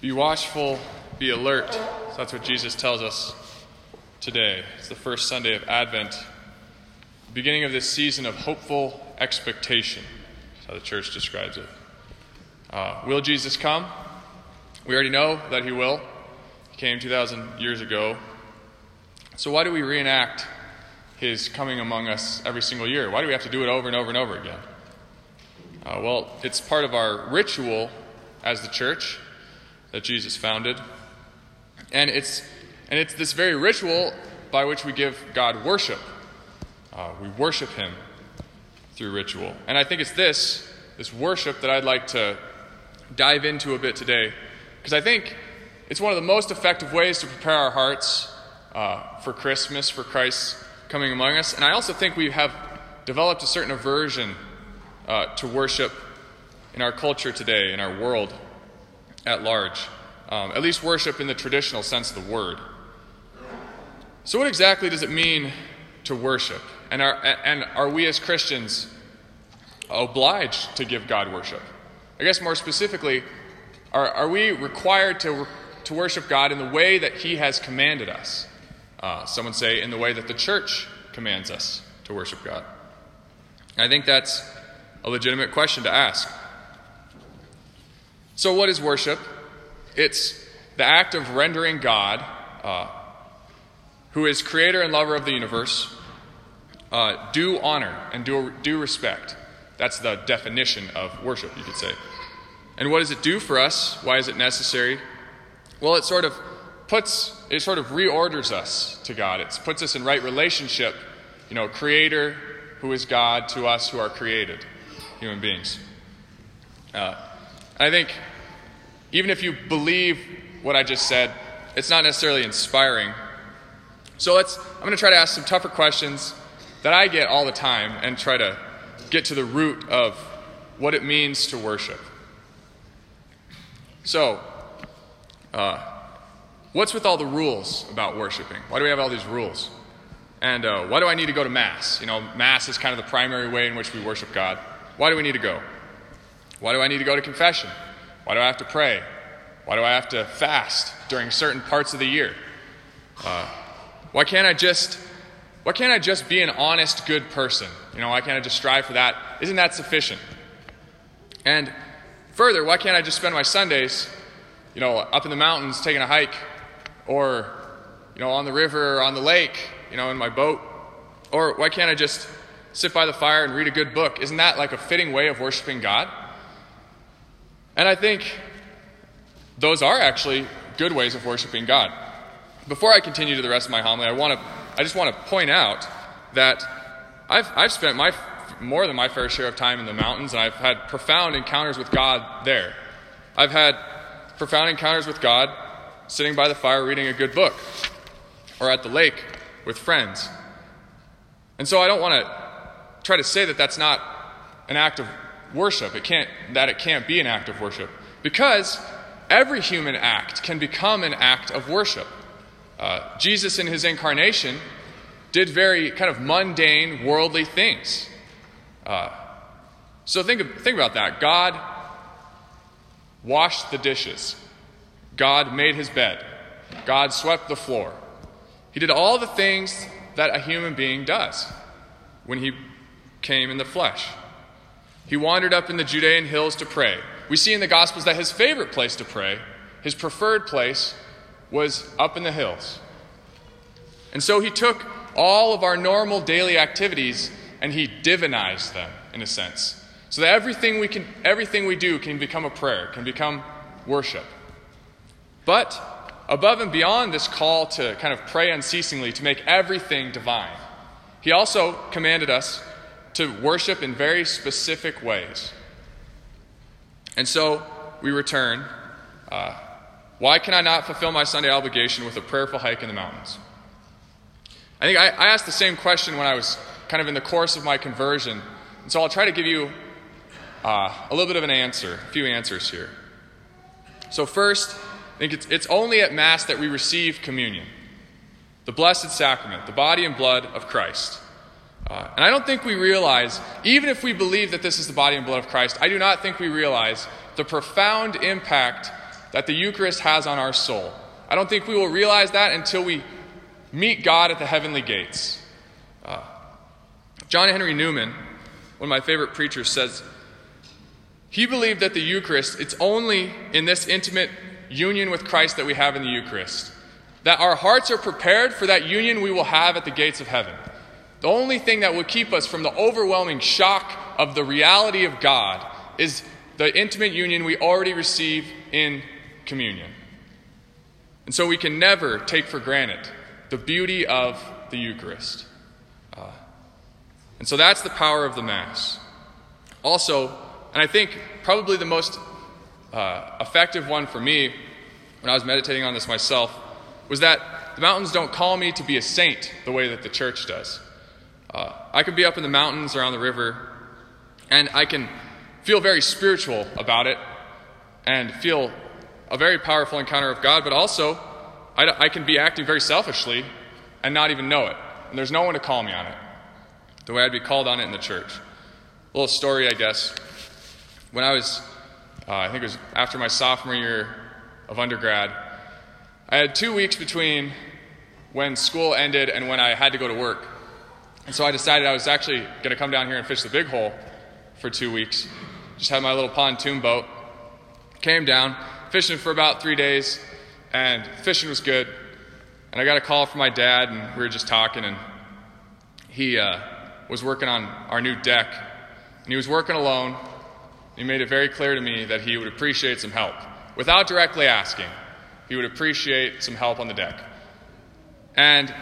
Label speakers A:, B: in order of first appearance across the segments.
A: Be watchful, be alert. So that's what Jesus tells us today. It's the first Sunday of Advent, beginning of this season of hopeful expectation. That's how the church describes it. Uh, will Jesus come? We already know that he will. He came 2,000 years ago. So, why do we reenact his coming among us every single year? Why do we have to do it over and over and over again? Uh, well, it's part of our ritual as the church that Jesus founded. And it's, and it's this very ritual by which we give God worship. Uh, we worship him through ritual. And I think it's this, this worship, that I'd like to dive into a bit today. Because I think it's one of the most effective ways to prepare our hearts uh, for Christmas, for Christ coming among us. And I also think we have developed a certain aversion uh, to worship in our culture today, in our world at large. Um, at least worship in the traditional sense of the word. So, what exactly does it mean to worship? And are, and are we as Christians obliged to give God worship? I guess more specifically, are, are we required to, to worship God in the way that He has commanded us? Uh, someone say, in the way that the church commands us to worship God. I think that's a legitimate question to ask. So, what is worship? It's the act of rendering God, uh, who is creator and lover of the universe, uh, due honor and due, due respect. That's the definition of worship, you could say. And what does it do for us? Why is it necessary? Well, it sort of puts, it sort of reorders us to God. It puts us in right relationship, you know, creator who is God to us who are created, human beings. Uh, I think even if you believe what I just said, it's not necessarily inspiring. So let's, I'm going to try to ask some tougher questions that I get all the time and try to get to the root of what it means to worship. So, uh, what's with all the rules about worshiping? Why do we have all these rules? And uh, why do I need to go to Mass? You know, Mass is kind of the primary way in which we worship God. Why do we need to go? Why do I need to go to confession? Why do I have to pray? Why do I have to fast during certain parts of the year? Uh, why can't I just why can't I just be an honest, good person? You know, why can't I just strive for that? Isn't that sufficient? And further, why can't I just spend my Sundays, you know, up in the mountains taking a hike, or you know, on the river or on the lake, you know, in my boat? Or why can't I just sit by the fire and read a good book? Isn't that like a fitting way of worshiping God? And I think those are actually good ways of worshiping God. Before I continue to the rest of my homily, I, want to, I just want to point out that I've, I've spent my, more than my fair share of time in the mountains, and I've had profound encounters with God there. I've had profound encounters with God sitting by the fire reading a good book, or at the lake with friends. And so I don't want to try to say that that's not an act of worship. It can't, that it can't be an act of worship. Because every human act can become an act of worship. Uh, Jesus, in his incarnation, did very kind of mundane, worldly things. Uh, so think, think about that. God washed the dishes, God made his bed, God swept the floor. He did all the things that a human being does when he came in the flesh. He wandered up in the Judean hills to pray. We see in the Gospels that his favorite place to pray, his preferred place, was up in the hills. And so he took all of our normal daily activities and he divinized them, in a sense. So that everything we, can, everything we do can become a prayer, can become worship. But above and beyond this call to kind of pray unceasingly, to make everything divine, he also commanded us to worship in very specific ways. And so we return. Uh, why can I not fulfill my Sunday obligation with a prayerful hike in the mountains? I think I, I asked the same question when I was kind of in the course of my conversion. And so I'll try to give you uh, a little bit of an answer, a few answers here. So, first, I think it's, it's only at Mass that we receive communion, the Blessed Sacrament, the body and blood of Christ. Uh, and I don't think we realize, even if we believe that this is the body and blood of Christ, I do not think we realize the profound impact that the Eucharist has on our soul. I don't think we will realize that until we meet God at the heavenly gates. Uh, John Henry Newman, one of my favorite preachers, says he believed that the Eucharist, it's only in this intimate union with Christ that we have in the Eucharist, that our hearts are prepared for that union we will have at the gates of heaven. The only thing that will keep us from the overwhelming shock of the reality of God is the intimate union we already receive in communion. And so we can never take for granted the beauty of the Eucharist. Uh, and so that's the power of the Mass. Also, and I think probably the most uh, effective one for me when I was meditating on this myself was that the mountains don't call me to be a saint the way that the church does. Uh, I could be up in the mountains or on the river, and I can feel very spiritual about it and feel a very powerful encounter of God, but also I, I can be acting very selfishly and not even know it. And there's no one to call me on it the way I'd be called on it in the church. A little story, I guess. When I was, uh, I think it was after my sophomore year of undergrad, I had two weeks between when school ended and when I had to go to work. And so I decided I was actually going to come down here and fish the big hole for two weeks. Just had my little pontoon boat. Came down, fishing for about three days, and fishing was good. And I got a call from my dad, and we were just talking, and he uh, was working on our new deck. And he was working alone. He made it very clear to me that he would appreciate some help. Without directly asking, he would appreciate some help on the deck. And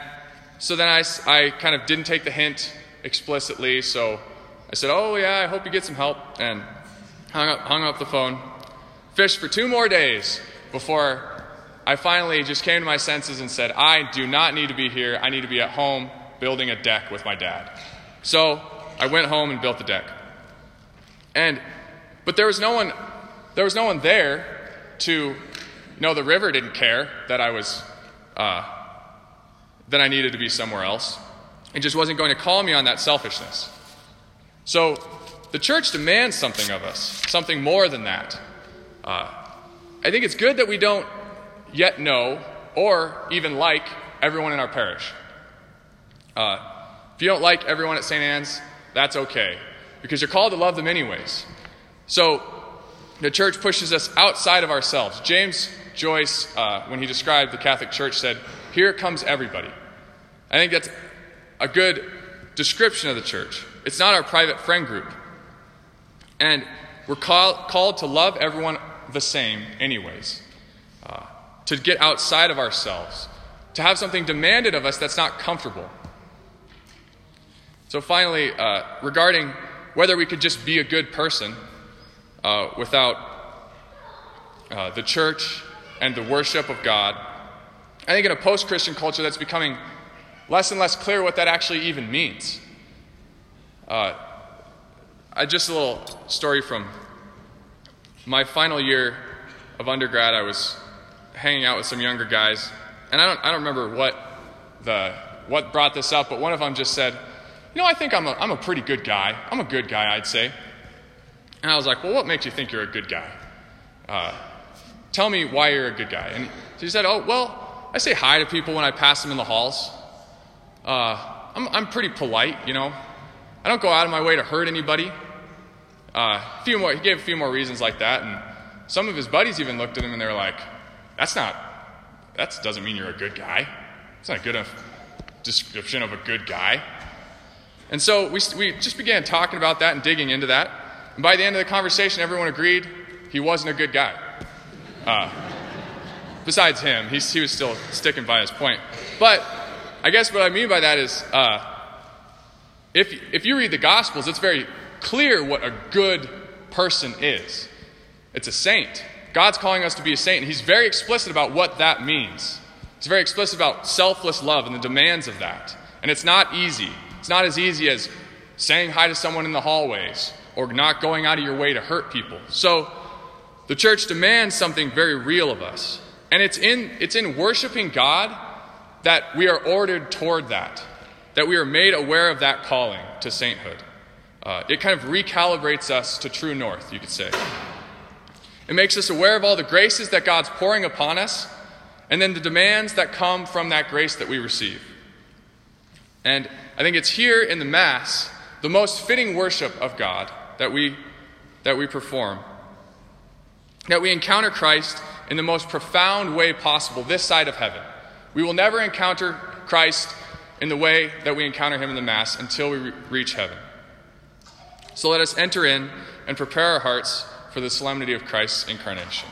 A: so then I, I kind of didn't take the hint explicitly, so I said, Oh, yeah, I hope you get some help. And hung up, hung up the phone. Fished for two more days before I finally just came to my senses and said, I do not need to be here. I need to be at home building a deck with my dad. So I went home and built the deck. And, but there was no one, there was no one there to, you know, the river didn't care that I was, uh, that I needed to be somewhere else. It just wasn't going to call me on that selfishness. So the church demands something of us, something more than that. Uh, I think it's good that we don't yet know or even like everyone in our parish. Uh, if you don't like everyone at St. Anne's, that's okay, because you're called to love them anyways. So the church pushes us outside of ourselves. James Joyce, uh, when he described the Catholic Church, said, Here comes everybody. I think that's a good description of the church. It's not our private friend group. And we're call, called to love everyone the same, anyways. Uh, to get outside of ourselves, to have something demanded of us that's not comfortable. So, finally, uh, regarding whether we could just be a good person uh, without uh, the church and the worship of God, I think in a post Christian culture that's becoming less and less clear what that actually even means. Uh, I, just a little story from my final year of undergrad. I was hanging out with some younger guys, and I don't, I don't remember what, the, what brought this up, but one of them just said, You know, I think I'm a, I'm a pretty good guy. I'm a good guy, I'd say. And I was like, Well, what makes you think you're a good guy? Uh, tell me why you're a good guy. And he said, Oh, well, I say hi to people when I pass them in the halls. Uh, I'm, I'm pretty polite, you know. I don't go out of my way to hurt anybody. Uh, a few more, he gave a few more reasons like that, and some of his buddies even looked at him and they were like, that's not, that doesn't mean you're a good guy. It's not a good enough description of a good guy. And so we, we just began talking about that and digging into that. And by the end of the conversation, everyone agreed he wasn't a good guy. Uh, besides him, he, he was still sticking by his point. But I guess what I mean by that is uh, if, if you read the Gospels, it's very clear what a good person is. It's a saint. God's calling us to be a saint, and He's very explicit about what that means. He's very explicit about selfless love and the demands of that. And it's not easy. It's not as easy as saying hi to someone in the hallways or not going out of your way to hurt people. So the church demands something very real of us. And it's in, it's in worshiping God that we are ordered toward that, that we are made aware of that calling to sainthood. Uh, it kind of recalibrates us to true north, you could say. It makes us aware of all the graces that God's pouring upon us, and then the demands that come from that grace that we receive. And I think it's here in the Mass, the most fitting worship of God that we, that we perform, that we encounter Christ in the most profound way possible this side of heaven. We will never encounter Christ in the way that we encounter him in the Mass until we re- reach heaven. So let us enter in and prepare our hearts for the solemnity of Christ's incarnation.